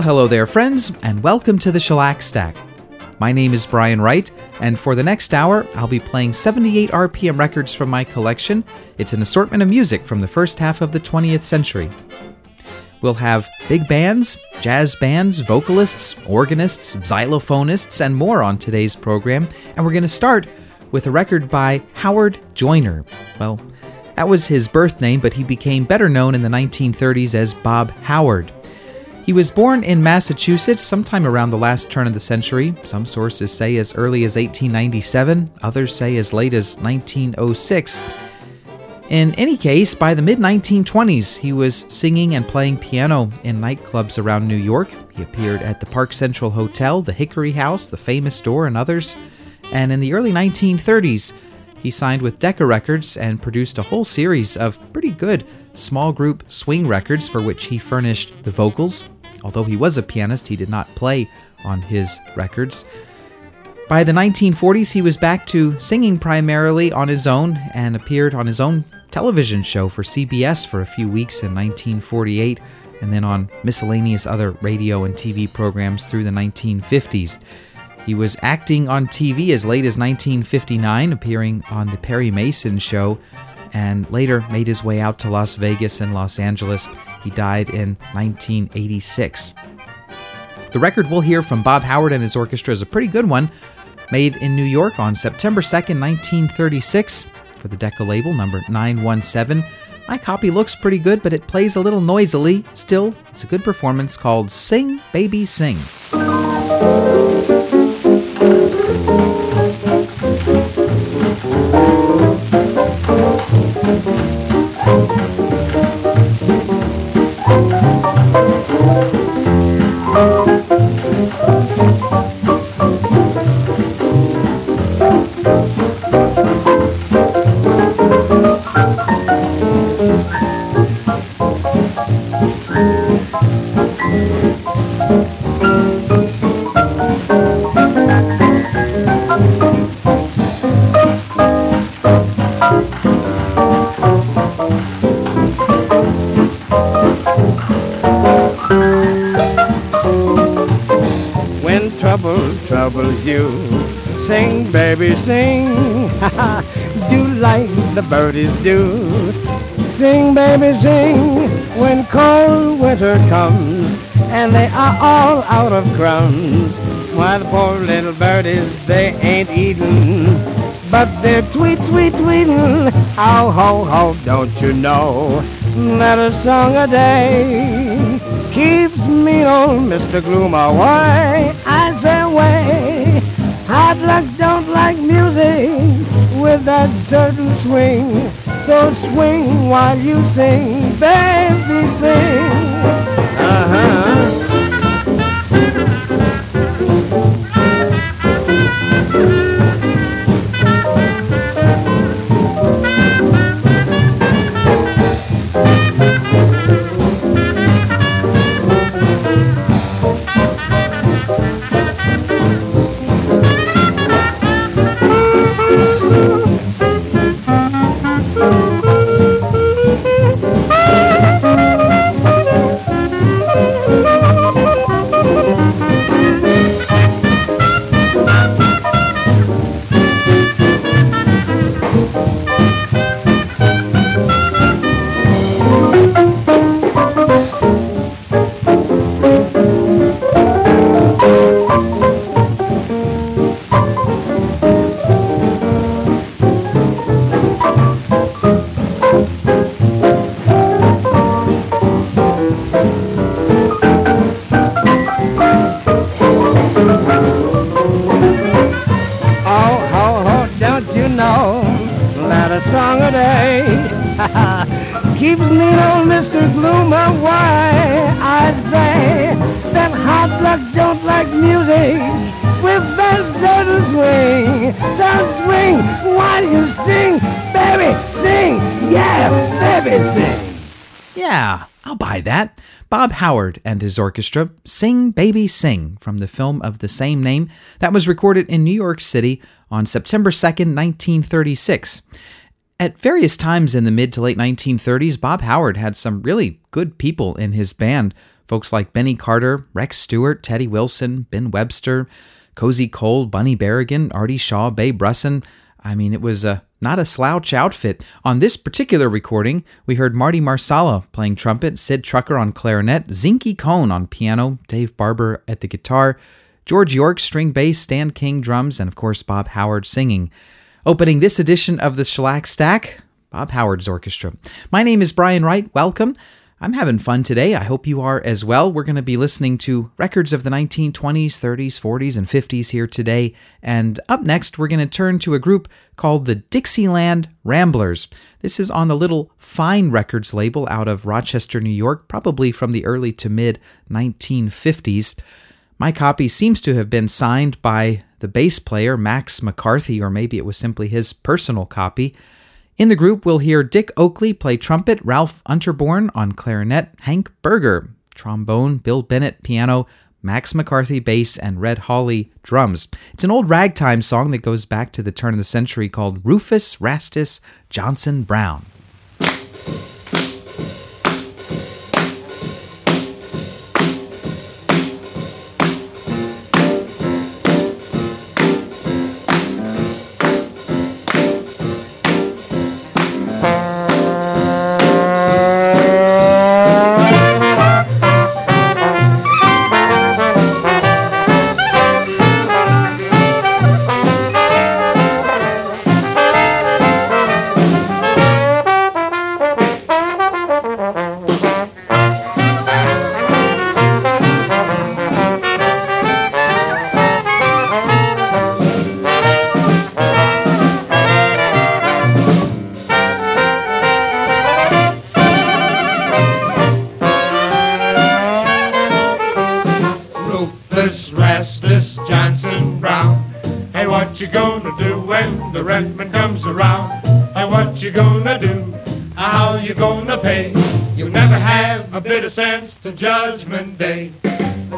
Well, hello there, friends, and welcome to the Shellac Stack. My name is Brian Wright, and for the next hour, I'll be playing 78 RPM records from my collection. It's an assortment of music from the first half of the 20th century. We'll have big bands, jazz bands, vocalists, organists, xylophonists, and more on today's program, and we're going to start with a record by Howard Joyner. Well, that was his birth name, but he became better known in the 1930s as Bob Howard. He was born in Massachusetts sometime around the last turn of the century. Some sources say as early as 1897, others say as late as 1906. In any case, by the mid 1920s, he was singing and playing piano in nightclubs around New York. He appeared at the Park Central Hotel, the Hickory House, the Famous Door, and others. And in the early 1930s, he signed with Decca Records and produced a whole series of pretty good small group swing records for which he furnished the vocals. Although he was a pianist, he did not play on his records. By the 1940s, he was back to singing primarily on his own and appeared on his own television show for CBS for a few weeks in 1948 and then on miscellaneous other radio and TV programs through the 1950s. He was acting on TV as late as 1959, appearing on The Perry Mason Show, and later made his way out to Las Vegas and Los Angeles. He died in 1986. The record we'll hear from Bob Howard and his orchestra is a pretty good one, made in New York on September 2nd, 1936, for the Decca label, number 917. My copy looks pretty good, but it plays a little noisily. Still, it's a good performance called Sing Baby Sing. Birdies do. Sing, baby, sing when cold winter comes and they are all out of crumbs. Why, the poor little birdies, they ain't eating, but they're tweet, tweet, tweeting. How, ho, ho, don't you know that a song a day keeps me old Mr. Gloom away? With that certain swing. So swing while you sing, baby, sing. Howard and his orchestra Sing Baby Sing from the film of the same name that was recorded in New York City on September 2nd, 1936. At various times in the mid to late 1930s, Bob Howard had some really good people in his band. Folks like Benny Carter, Rex Stewart, Teddy Wilson, Ben Webster, Cozy Cole, Bunny Berigan, Artie Shaw, Babe Russin. I mean, it was a not a slouch outfit. On this particular recording, we heard Marty Marsala playing trumpet, Sid Trucker on clarinet, Zinky Cohn on piano, Dave Barbour at the guitar, George York string bass, Stan King drums, and of course Bob Howard singing. Opening this edition of the Shellac Stack, Bob Howard's Orchestra. My name is Brian Wright. Welcome. I'm having fun today. I hope you are as well. We're going to be listening to records of the 1920s, 30s, 40s, and 50s here today. And up next, we're going to turn to a group called the Dixieland Ramblers. This is on the Little Fine Records label out of Rochester, New York, probably from the early to mid 1950s. My copy seems to have been signed by the bass player, Max McCarthy, or maybe it was simply his personal copy. In the group, we'll hear Dick Oakley play trumpet, Ralph Unterborn on clarinet, Hank Berger trombone, Bill Bennett piano, Max McCarthy bass, and Red Holly drums. It's an old ragtime song that goes back to the turn of the century called Rufus Rastus Johnson Brown. the rentman comes around. And what you gonna do? How you gonna pay? You never have a bit of sense to judgment day.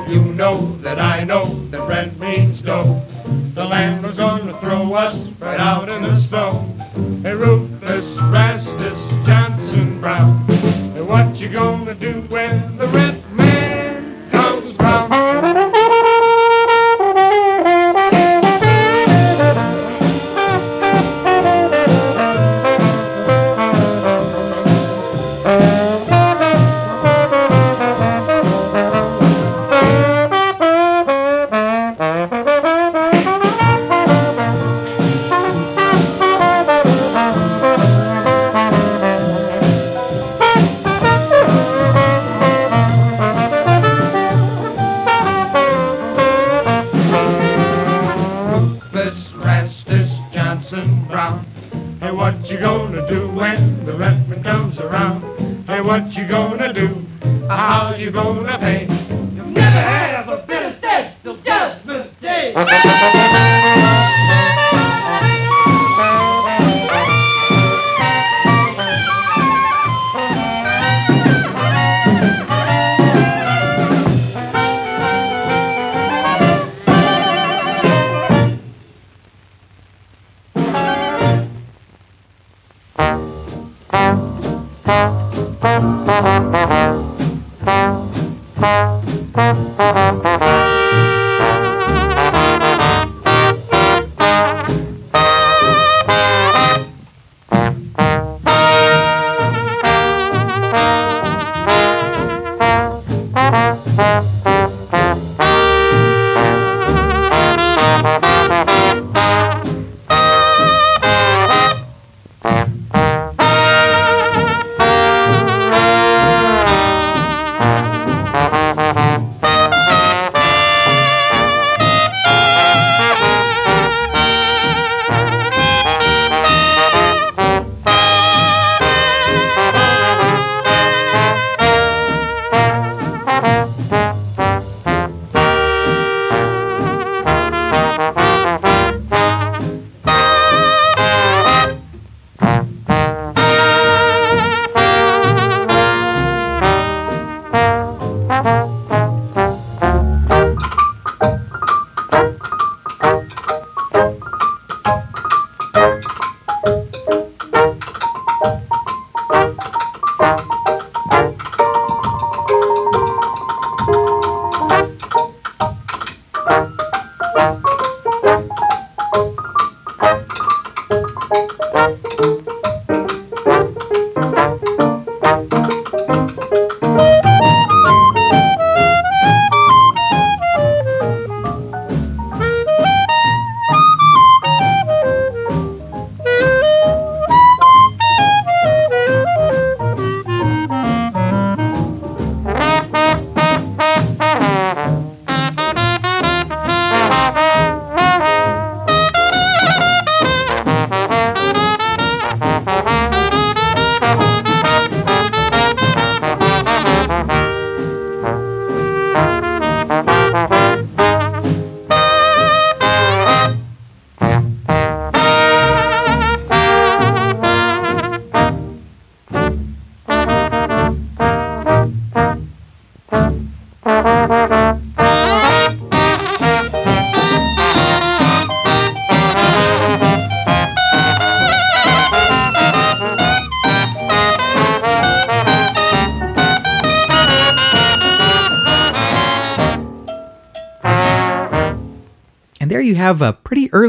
You know that I know that rent means dough. The landlord's gonna throw us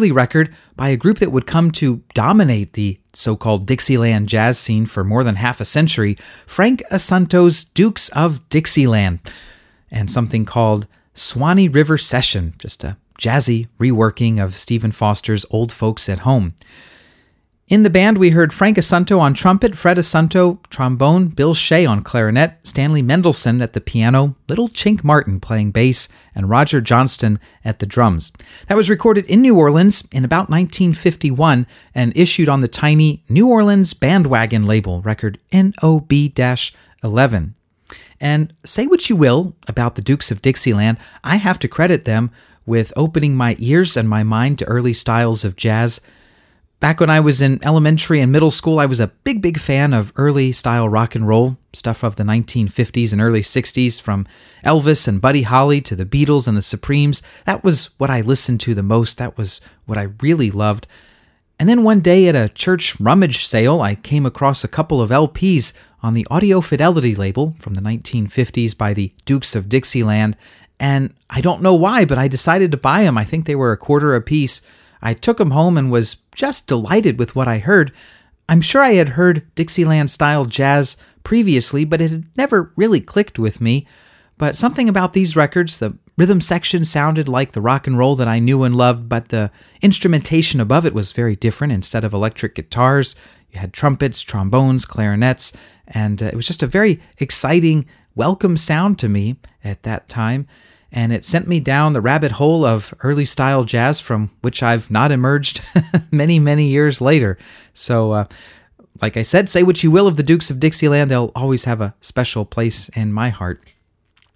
Early record by a group that would come to dominate the so called Dixieland jazz scene for more than half a century Frank Assunto's Dukes of Dixieland, and something called Swanee River Session, just a jazzy reworking of Stephen Foster's Old Folks at Home. In the band, we heard Frank Assunto on trumpet, Fred Assunto trombone, Bill Shea on clarinet, Stanley Mendelson at the piano, Little Chink Martin playing bass, and Roger Johnston at the drums. That was recorded in New Orleans in about 1951 and issued on the tiny New Orleans Bandwagon label, record NOB 11. And say what you will about the Dukes of Dixieland, I have to credit them with opening my ears and my mind to early styles of jazz Back when I was in elementary and middle school, I was a big, big fan of early style rock and roll, stuff of the 1950s and early 60s, from Elvis and Buddy Holly to the Beatles and the Supremes. That was what I listened to the most. That was what I really loved. And then one day at a church rummage sale, I came across a couple of LPs on the Audio Fidelity label from the 1950s by the Dukes of Dixieland. And I don't know why, but I decided to buy them. I think they were a quarter a piece. I took him home and was just delighted with what I heard. I'm sure I had heard Dixieland style jazz previously, but it had never really clicked with me. But something about these records, the rhythm section sounded like the rock and roll that I knew and loved, but the instrumentation above it was very different. Instead of electric guitars, you had trumpets, trombones, clarinets, and uh, it was just a very exciting, welcome sound to me at that time and it sent me down the rabbit hole of early style jazz from which I've not emerged many, many years later. So, uh, like I said, say what you will of the Dukes of Dixieland, they'll always have a special place in my heart.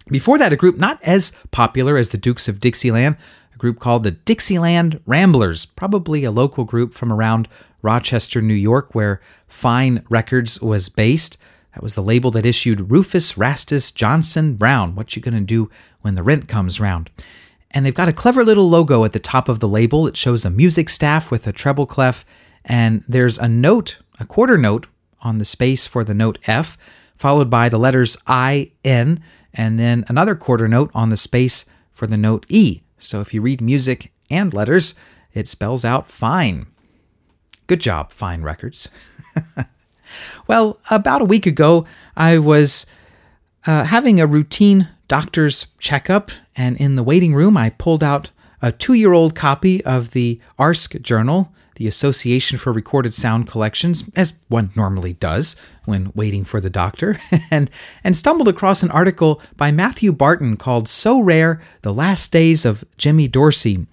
Before that, a group not as popular as the Dukes of Dixieland, a group called the Dixieland Ramblers, probably a local group from around Rochester, New York, where Fine Records was based. That was the label that issued Rufus Rastus Johnson Brown. What you gonna do when the rent comes round? And they've got a clever little logo at the top of the label. It shows a music staff with a treble clef, and there's a note, a quarter note, on the space for the note F, followed by the letters I N, and then another quarter note on the space for the note E. So if you read music and letters, it spells out fine. Good job, Fine Records. Well, about a week ago, I was uh, having a routine doctor's checkup, and in the waiting room, I pulled out a two year old copy of the ARSC journal, the Association for Recorded Sound Collections, as one normally does when waiting for the doctor, and, and stumbled across an article by Matthew Barton called So Rare The Last Days of Jimmy Dorsey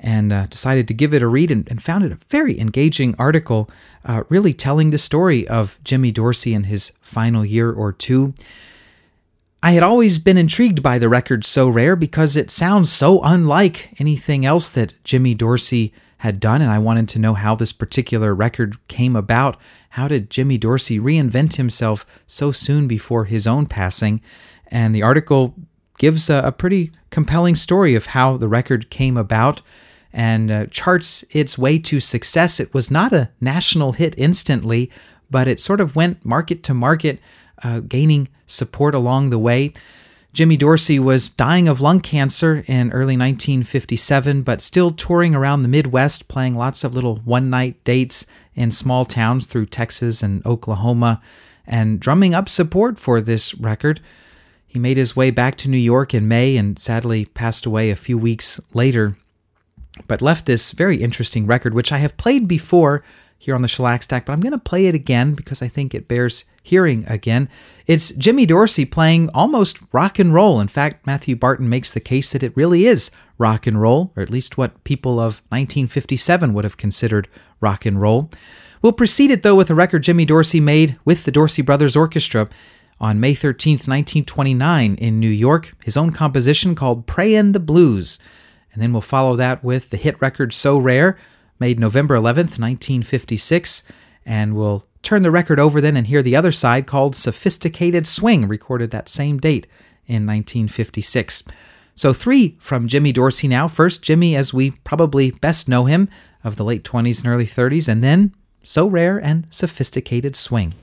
and uh, decided to give it a read and, and found it a very engaging article, uh, really telling the story of Jimmy Dorsey in his final year or two. I had always been intrigued by the record So Rare because it sounds so unlike anything else that Jimmy Dorsey had done, and I wanted to know how this particular record came about. How did Jimmy Dorsey reinvent himself so soon before his own passing? And the article gives a, a pretty compelling story of how the record came about and uh, charts its way to success. It was not a national hit instantly, but it sort of went market to market, uh, gaining support along the way. Jimmy Dorsey was dying of lung cancer in early 1957, but still touring around the Midwest, playing lots of little one night dates in small towns through Texas and Oklahoma, and drumming up support for this record. He made his way back to New York in May and sadly passed away a few weeks later, but left this very interesting record, which I have played before here on the Shellac Stack, but I'm going to play it again because I think it bears hearing again. It's Jimmy Dorsey playing almost rock and roll. In fact, Matthew Barton makes the case that it really is rock and roll, or at least what people of 1957 would have considered rock and roll. We'll precede it though with a record Jimmy Dorsey made with the Dorsey Brothers Orchestra on May 13, 1929, in New York, his own composition called Prayin' the Blues. And then we'll follow that with the hit record So Rare, made November 11th, 1956, and we'll turn the record over then and hear the other side called Sophisticated Swing, recorded that same date in 1956. So, three from Jimmy Dorsey now. First, Jimmy, as we probably best know him, of the late 20s and early 30s, and then So Rare and Sophisticated Swing.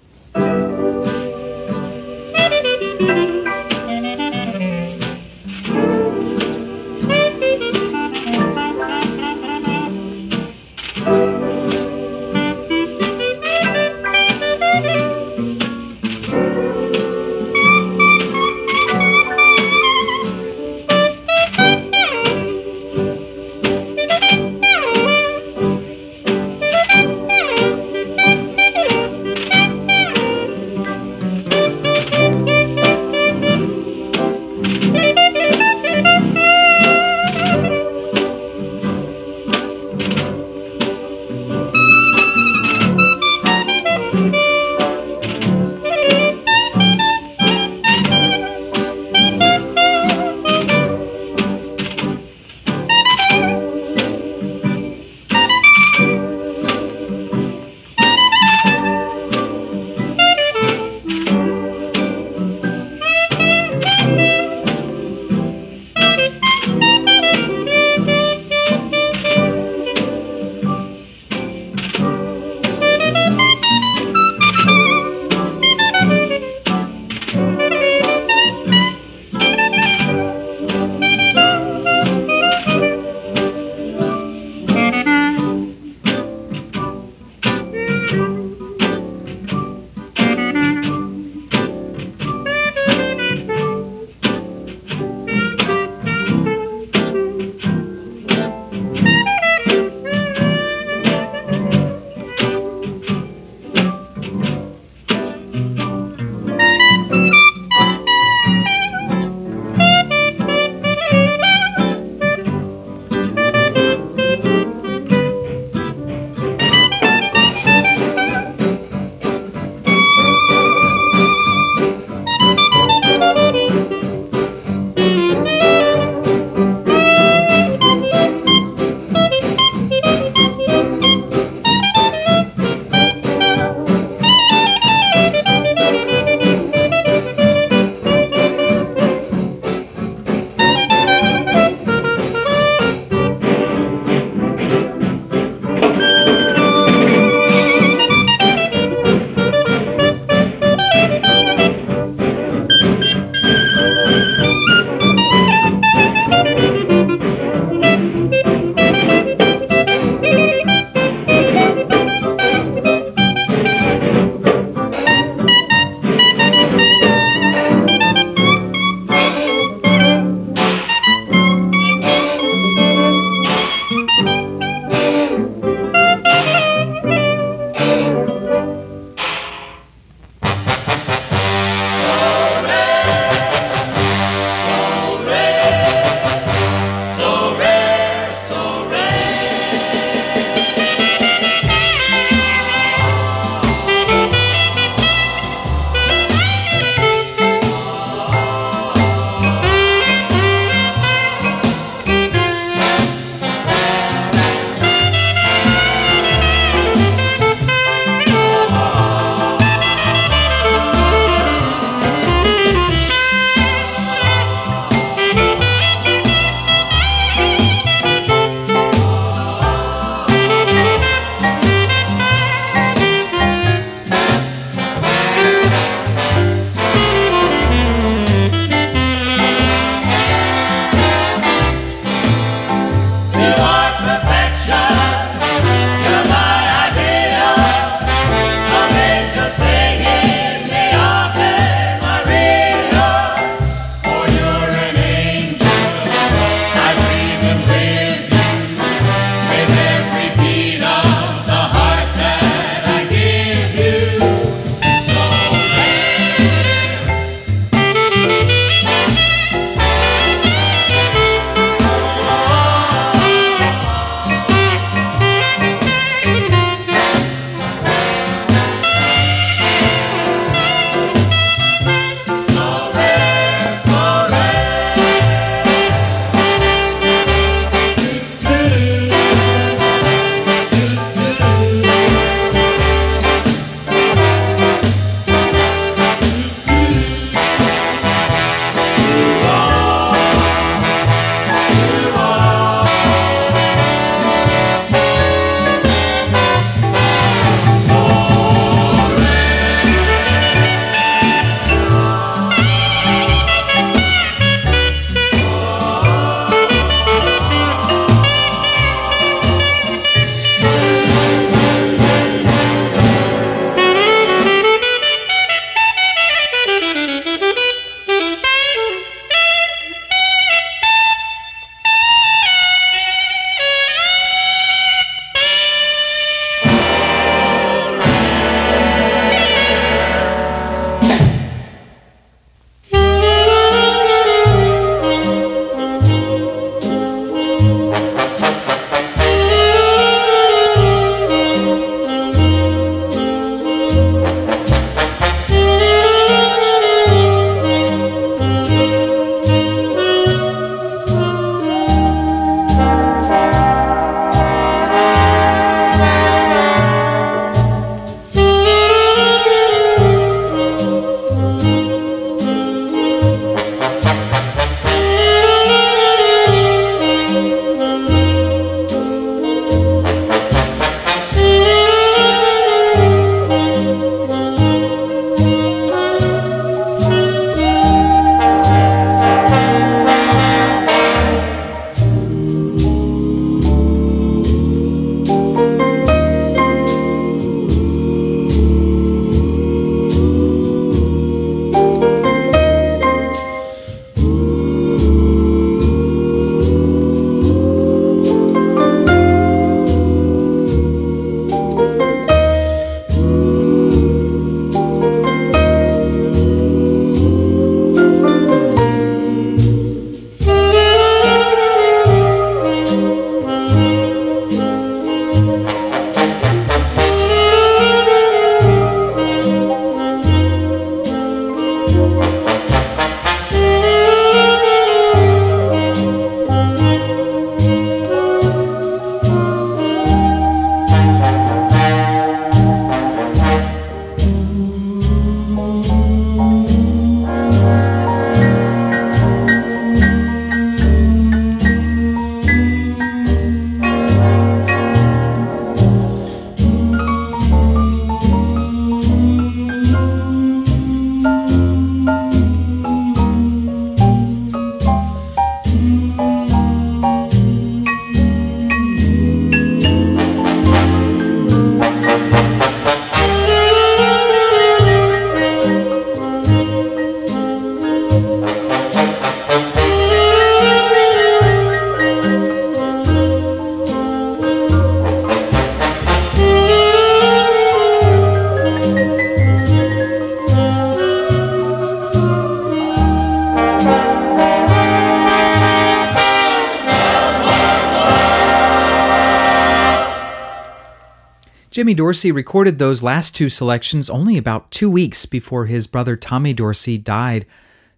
Jimmy Dorsey recorded those last two selections only about two weeks before his brother Tommy Dorsey died,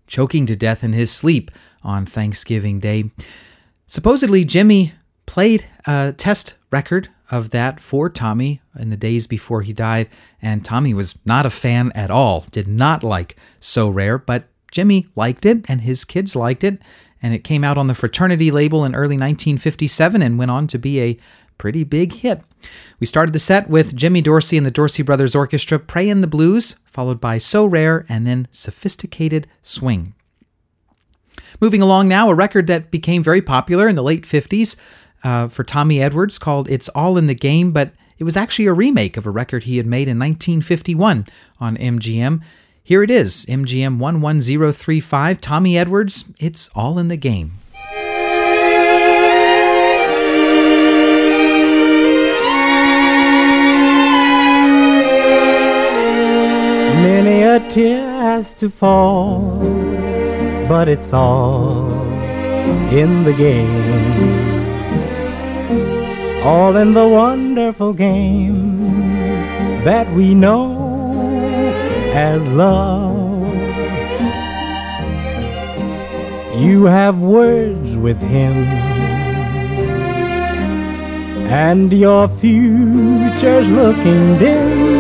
choking to death in his sleep on Thanksgiving Day. Supposedly, Jimmy played a test record of that for Tommy in the days before he died, and Tommy was not a fan at all, did not like So Rare, but Jimmy liked it and his kids liked it, and it came out on the Fraternity label in early 1957 and went on to be a pretty big hit. We started the set with Jimmy Dorsey and the Dorsey Brothers Orchestra, Prayin' the Blues, followed by So Rare, and then Sophisticated Swing. Moving along now, a record that became very popular in the late 50s uh, for Tommy Edwards called It's All in the Game, but it was actually a remake of a record he had made in 1951 on MGM. Here it is MGM 11035, Tommy Edwards, It's All in the Game. Many a tear has to fall, but it's all in the game. All in the wonderful game that we know as love. You have words with him, and your future's looking dim.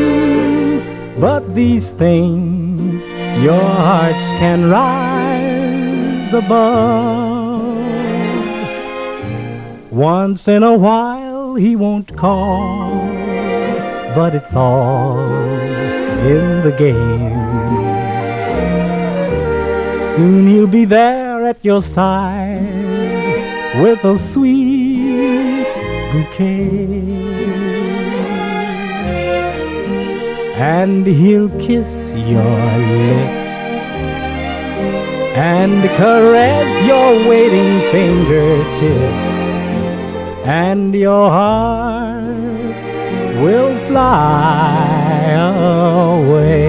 But these things your hearts can rise above. Once in a while he won't call, but it's all in the game. Soon he'll be there at your side with a sweet bouquet. And he'll kiss your lips and caress your waiting fingertips, and your heart will fly away.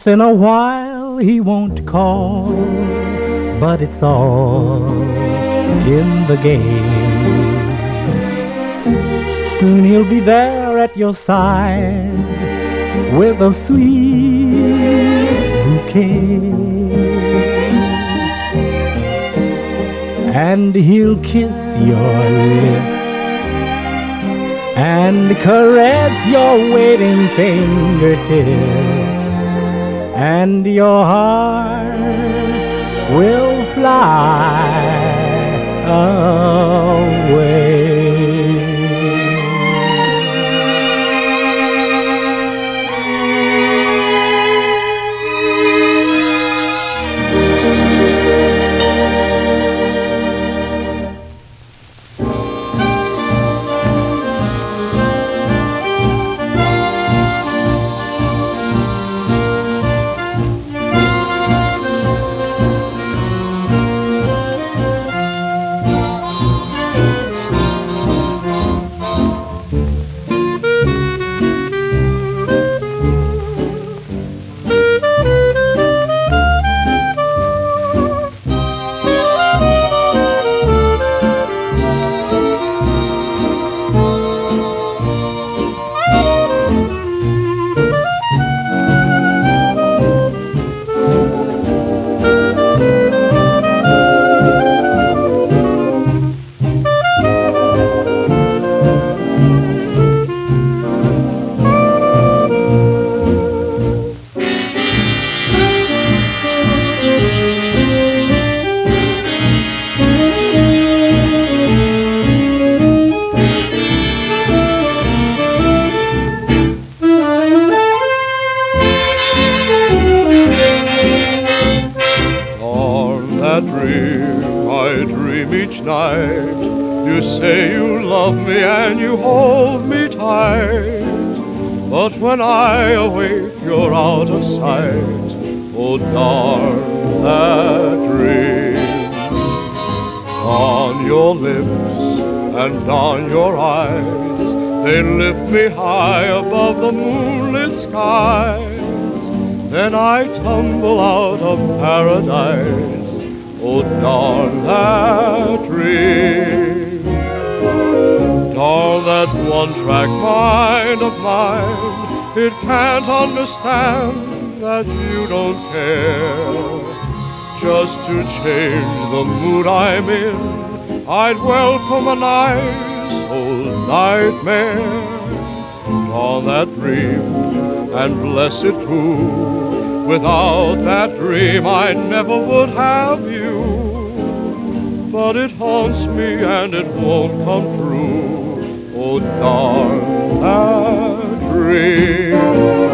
Once in a while he won't call, but it's all in the game. Soon he'll be there at your side with a sweet bouquet. And he'll kiss your lips and caress your waiting fingertips and your hearts will fly away. Nice old nightmare. Darn that dream, and bless it too. Without that dream, I never would have you. But it haunts me and it won't come true. Oh, darn that dream.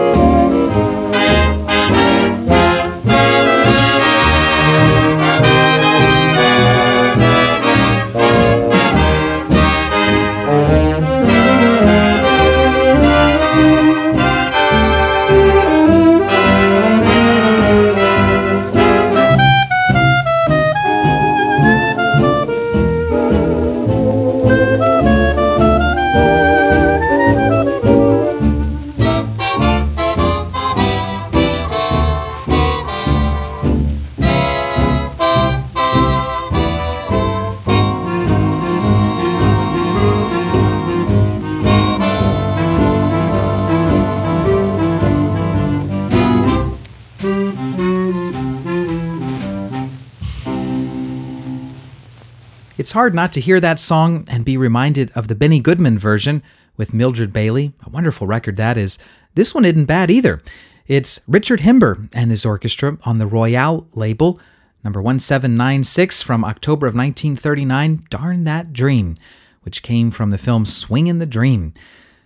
Hard not to hear that song and be reminded of the Benny Goodman version with Mildred Bailey. A wonderful record that is. This one isn't bad either. It's Richard Himber and his orchestra on the Royale label, number 1796 from October of 1939, Darn That Dream, which came from the film Swingin' the Dream.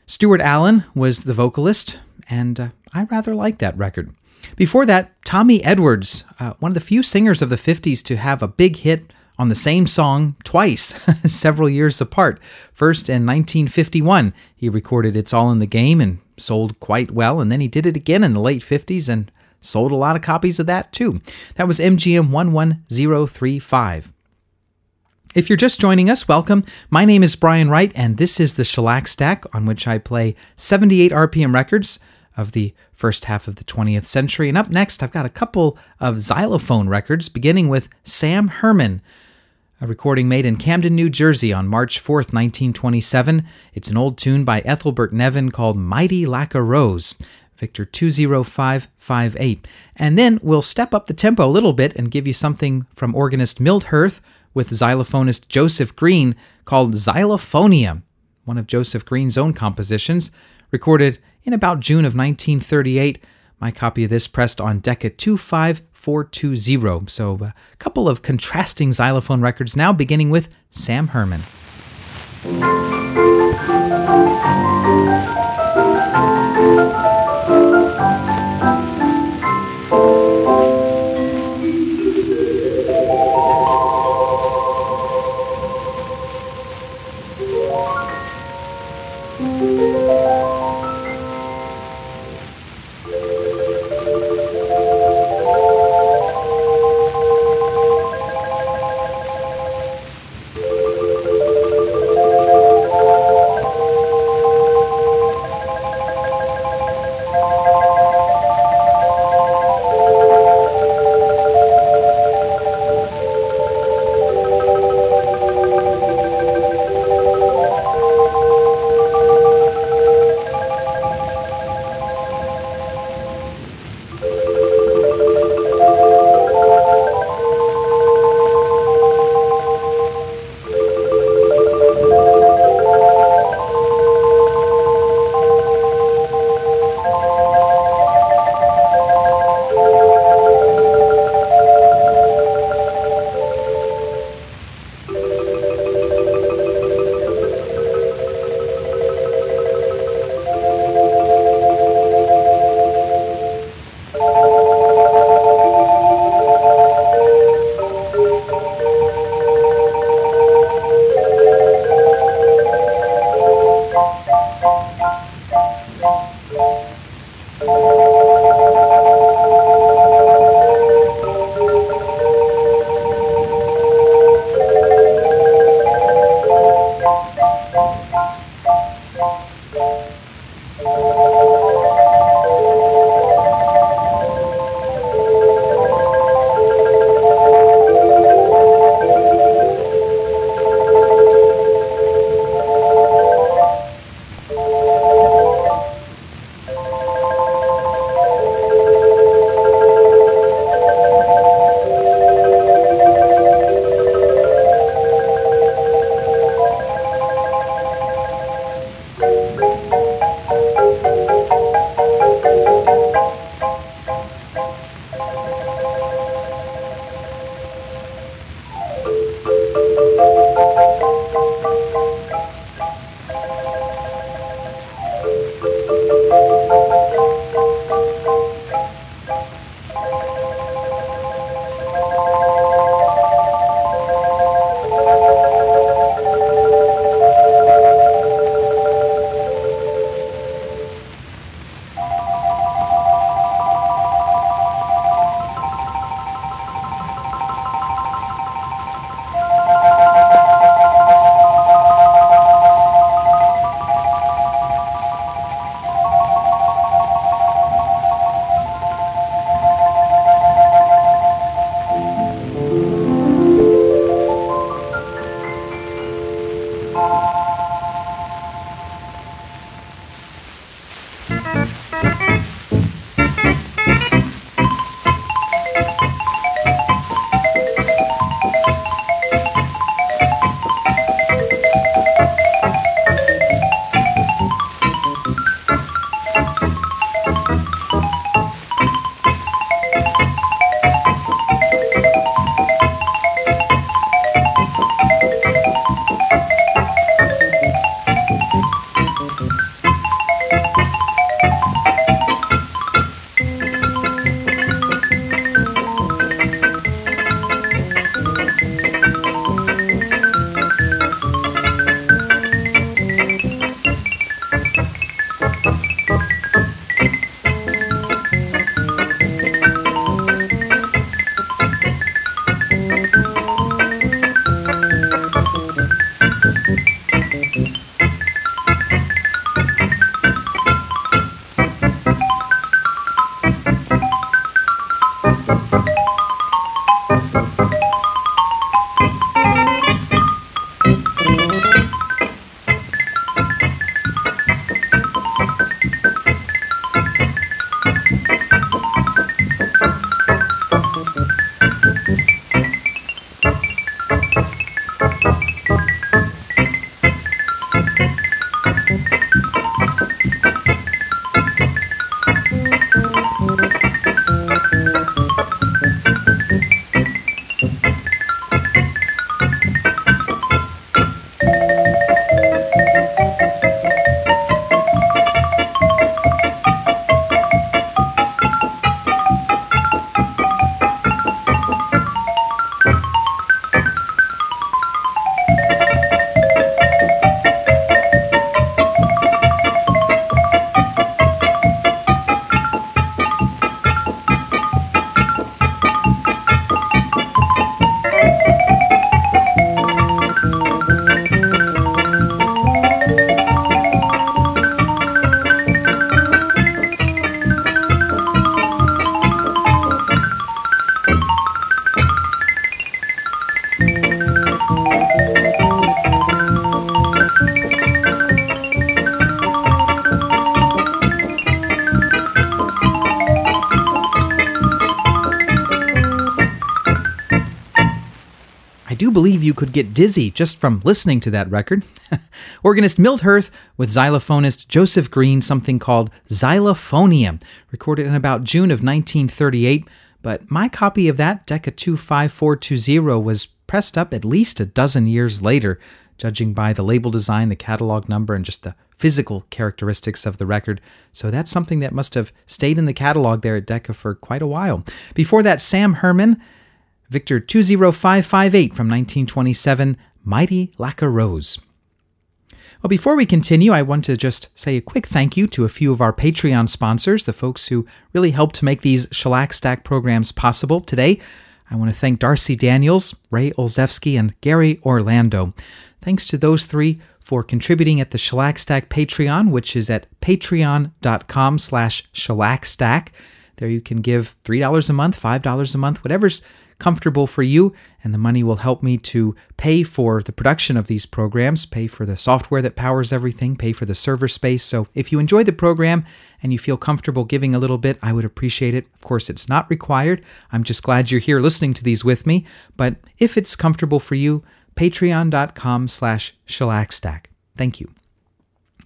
Stuart Allen was the vocalist, and uh, I rather like that record. Before that, Tommy Edwards, uh, one of the few singers of the 50s to have a big hit on the same song twice, several years apart. First in 1951, he recorded It's All in the Game and sold quite well, and then he did it again in the late 50s and sold a lot of copies of that too. That was MGM 11035. If you're just joining us, welcome. My name is Brian Wright, and this is the Shellac Stack, on which I play 78 RPM records of the first half of the 20th century. And up next, I've got a couple of xylophone records, beginning with Sam Herman a recording made in Camden, New Jersey on March 4th, 1927. It's an old tune by Ethelbert Nevin called Mighty Lack a Rose. Victor 20558. And then we'll step up the tempo a little bit and give you something from organist Milt Hirth with xylophonist Joseph Green called Xylophonia, one of Joseph Green's own compositions, recorded in about June of 1938. My copy of this pressed on Decca 25 420. So, a couple of contrasting xylophone records now, beginning with Sam Herman. Believe could get dizzy just from listening to that record. Organist Milt Hirth with xylophonist Joseph Green, something called Xylophonium, recorded in about June of 1938. But my copy of that, Decca 25420, was pressed up at least a dozen years later, judging by the label design, the catalog number, and just the physical characteristics of the record. So that's something that must have stayed in the catalog there at Decca for quite a while. Before that, Sam Herman Victor 20558 from 1927, Mighty a Rose. Well, before we continue, I want to just say a quick thank you to a few of our Patreon sponsors, the folks who really helped make these Shellac Stack programs possible. Today, I want to thank Darcy Daniels, Ray Olszewski, and Gary Orlando. Thanks to those three for contributing at the Shellac Stack Patreon, which is at patreon.com slash shellacstack. There you can give $3 a month, $5 a month, whatever's comfortable for you, and the money will help me to pay for the production of these programs, pay for the software that powers everything, pay for the server space. So if you enjoy the program and you feel comfortable giving a little bit, I would appreciate it. Of course, it's not required. I'm just glad you're here listening to these with me. But if it's comfortable for you, patreon.com slash shellacstack. Thank you.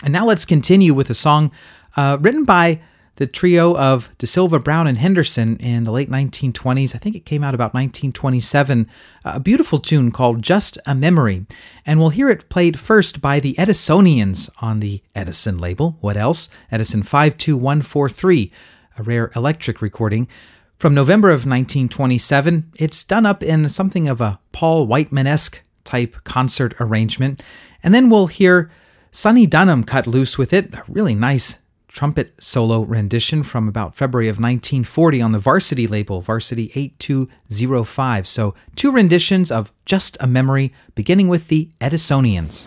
And now let's continue with a song uh, written by the trio of DeSylva, Brown, and Henderson in the late 1920s. I think it came out about 1927. A beautiful tune called Just a Memory. And we'll hear it played first by the Edisonians on the Edison label. What else? Edison 52143, a rare electric recording. From November of 1927, it's done up in something of a Paul Whiteman esque type concert arrangement. And then we'll hear Sonny Dunham cut loose with it, a really nice trumpet solo rendition from about February of 1940 on the Varsity label, Varsity 8205. So, two renditions of Just a Memory, beginning with the Edisonians.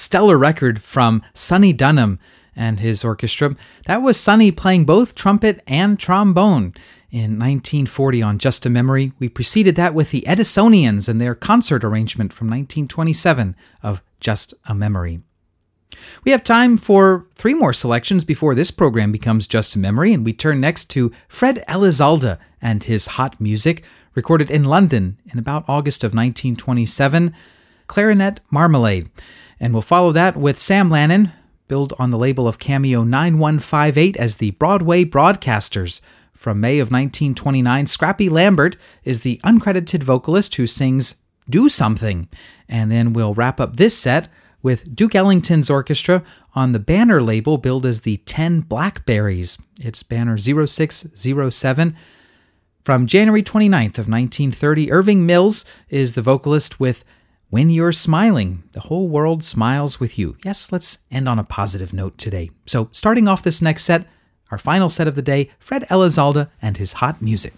stellar record from Sonny Dunham and his orchestra. That was Sonny playing both trumpet and trombone in 1940 on Just a Memory. We preceded that with the Edisonians and their concert arrangement from 1927 of Just a Memory. We have time for three more selections before this program becomes just a memory, and we turn next to Fred Elizalde and his hot music, recorded in London in about August of 1927, Clarinet Marmalade. And we'll follow that with Sam Lanin, billed on the label of Cameo 9158 as the Broadway Broadcasters. From May of 1929, Scrappy Lambert is the uncredited vocalist who sings Do Something. And then we'll wrap up this set with Duke Ellington's orchestra on the banner label billed as the 10 Blackberries. It's banner 0607. From January 29th of 1930, Irving Mills is the vocalist with When You're Smiling, the whole world smiles with you. Yes, let's end on a positive note today. So, starting off this next set, our final set of the day, Fred Elizalde and his hot music.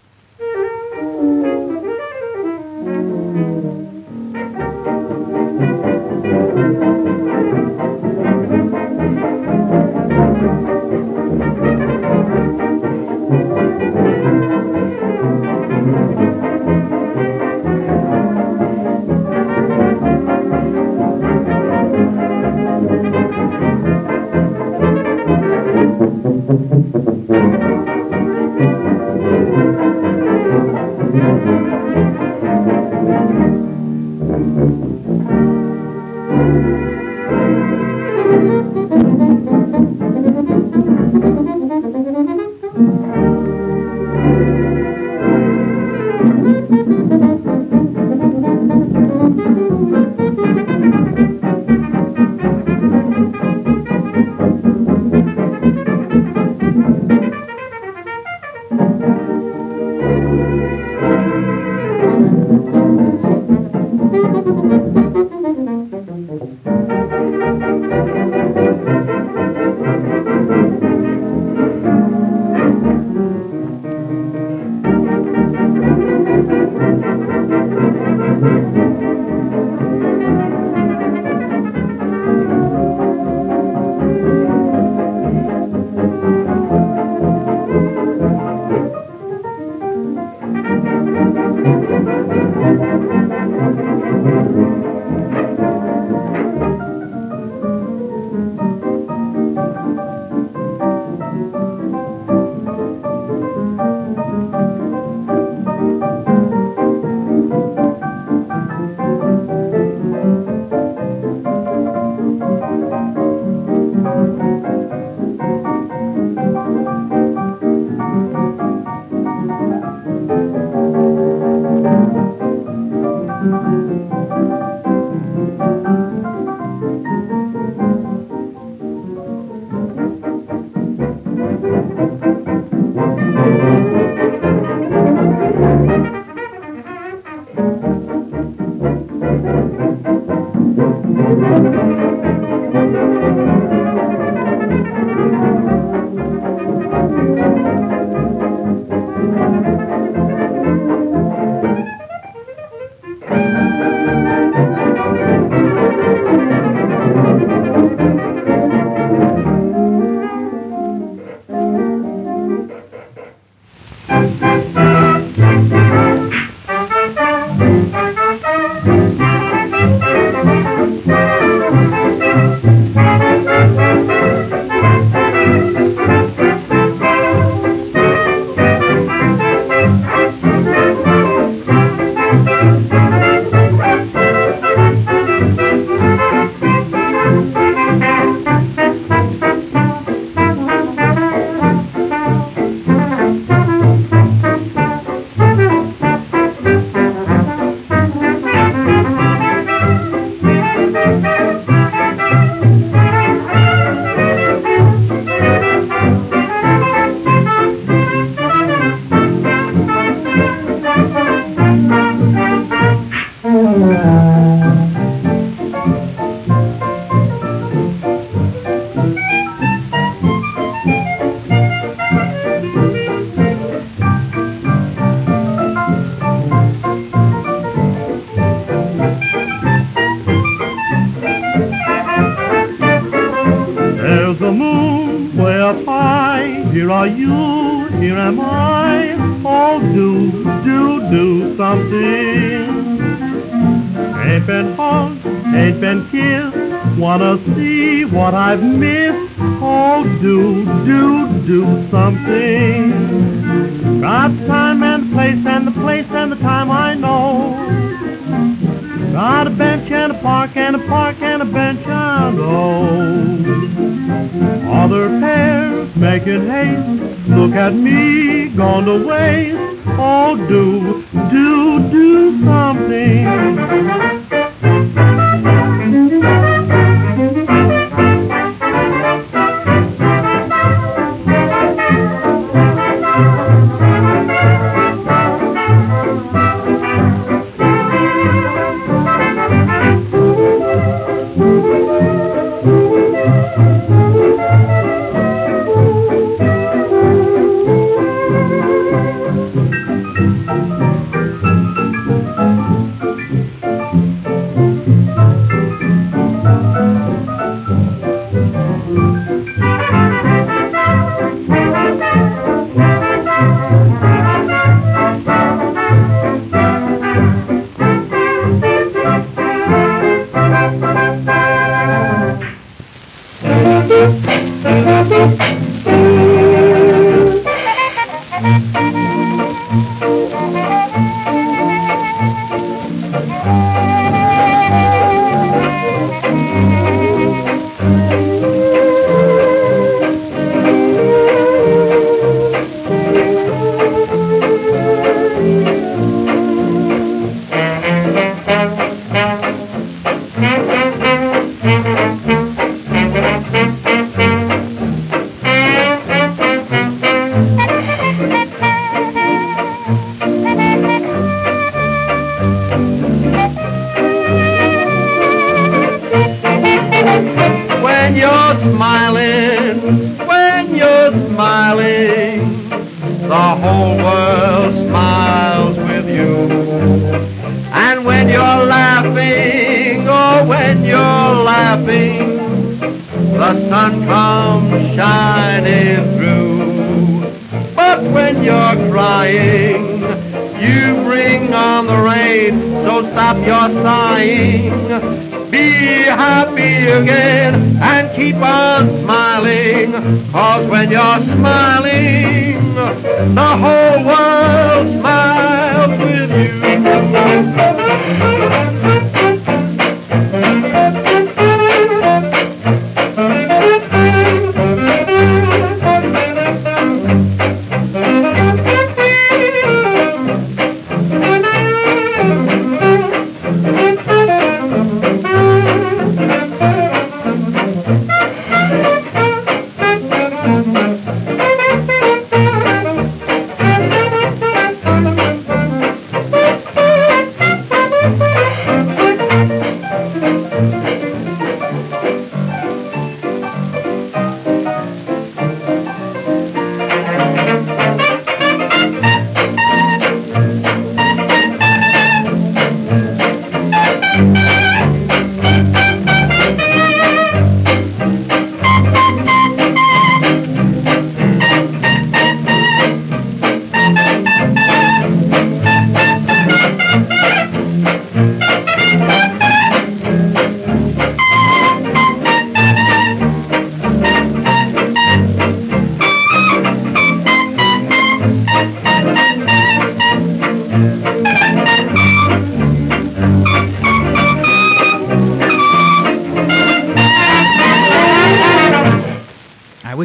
Ain't been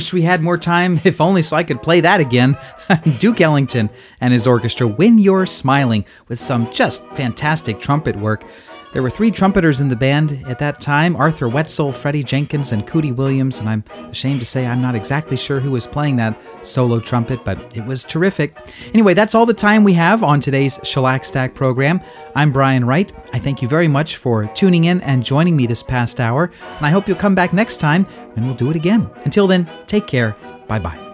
wish we had more time, if only so I could play that again. Duke Ellington and his orchestra, When You're Smiling, with some just fantastic trumpet work. There were three trumpeters in the band at that time Arthur Whetsel, Freddie Jenkins, and Cootie Williams, and I'm ashamed to say I'm not exactly sure who was playing that solo trumpet, but it was terrific. Anyway, that's all the time we have on today's Shellac Stack program. I'm Brian Wright. I thank you very much for tuning in and joining me this past hour, and I hope you'll come back next time and we'll do it again. Until then, take care. Bye bye.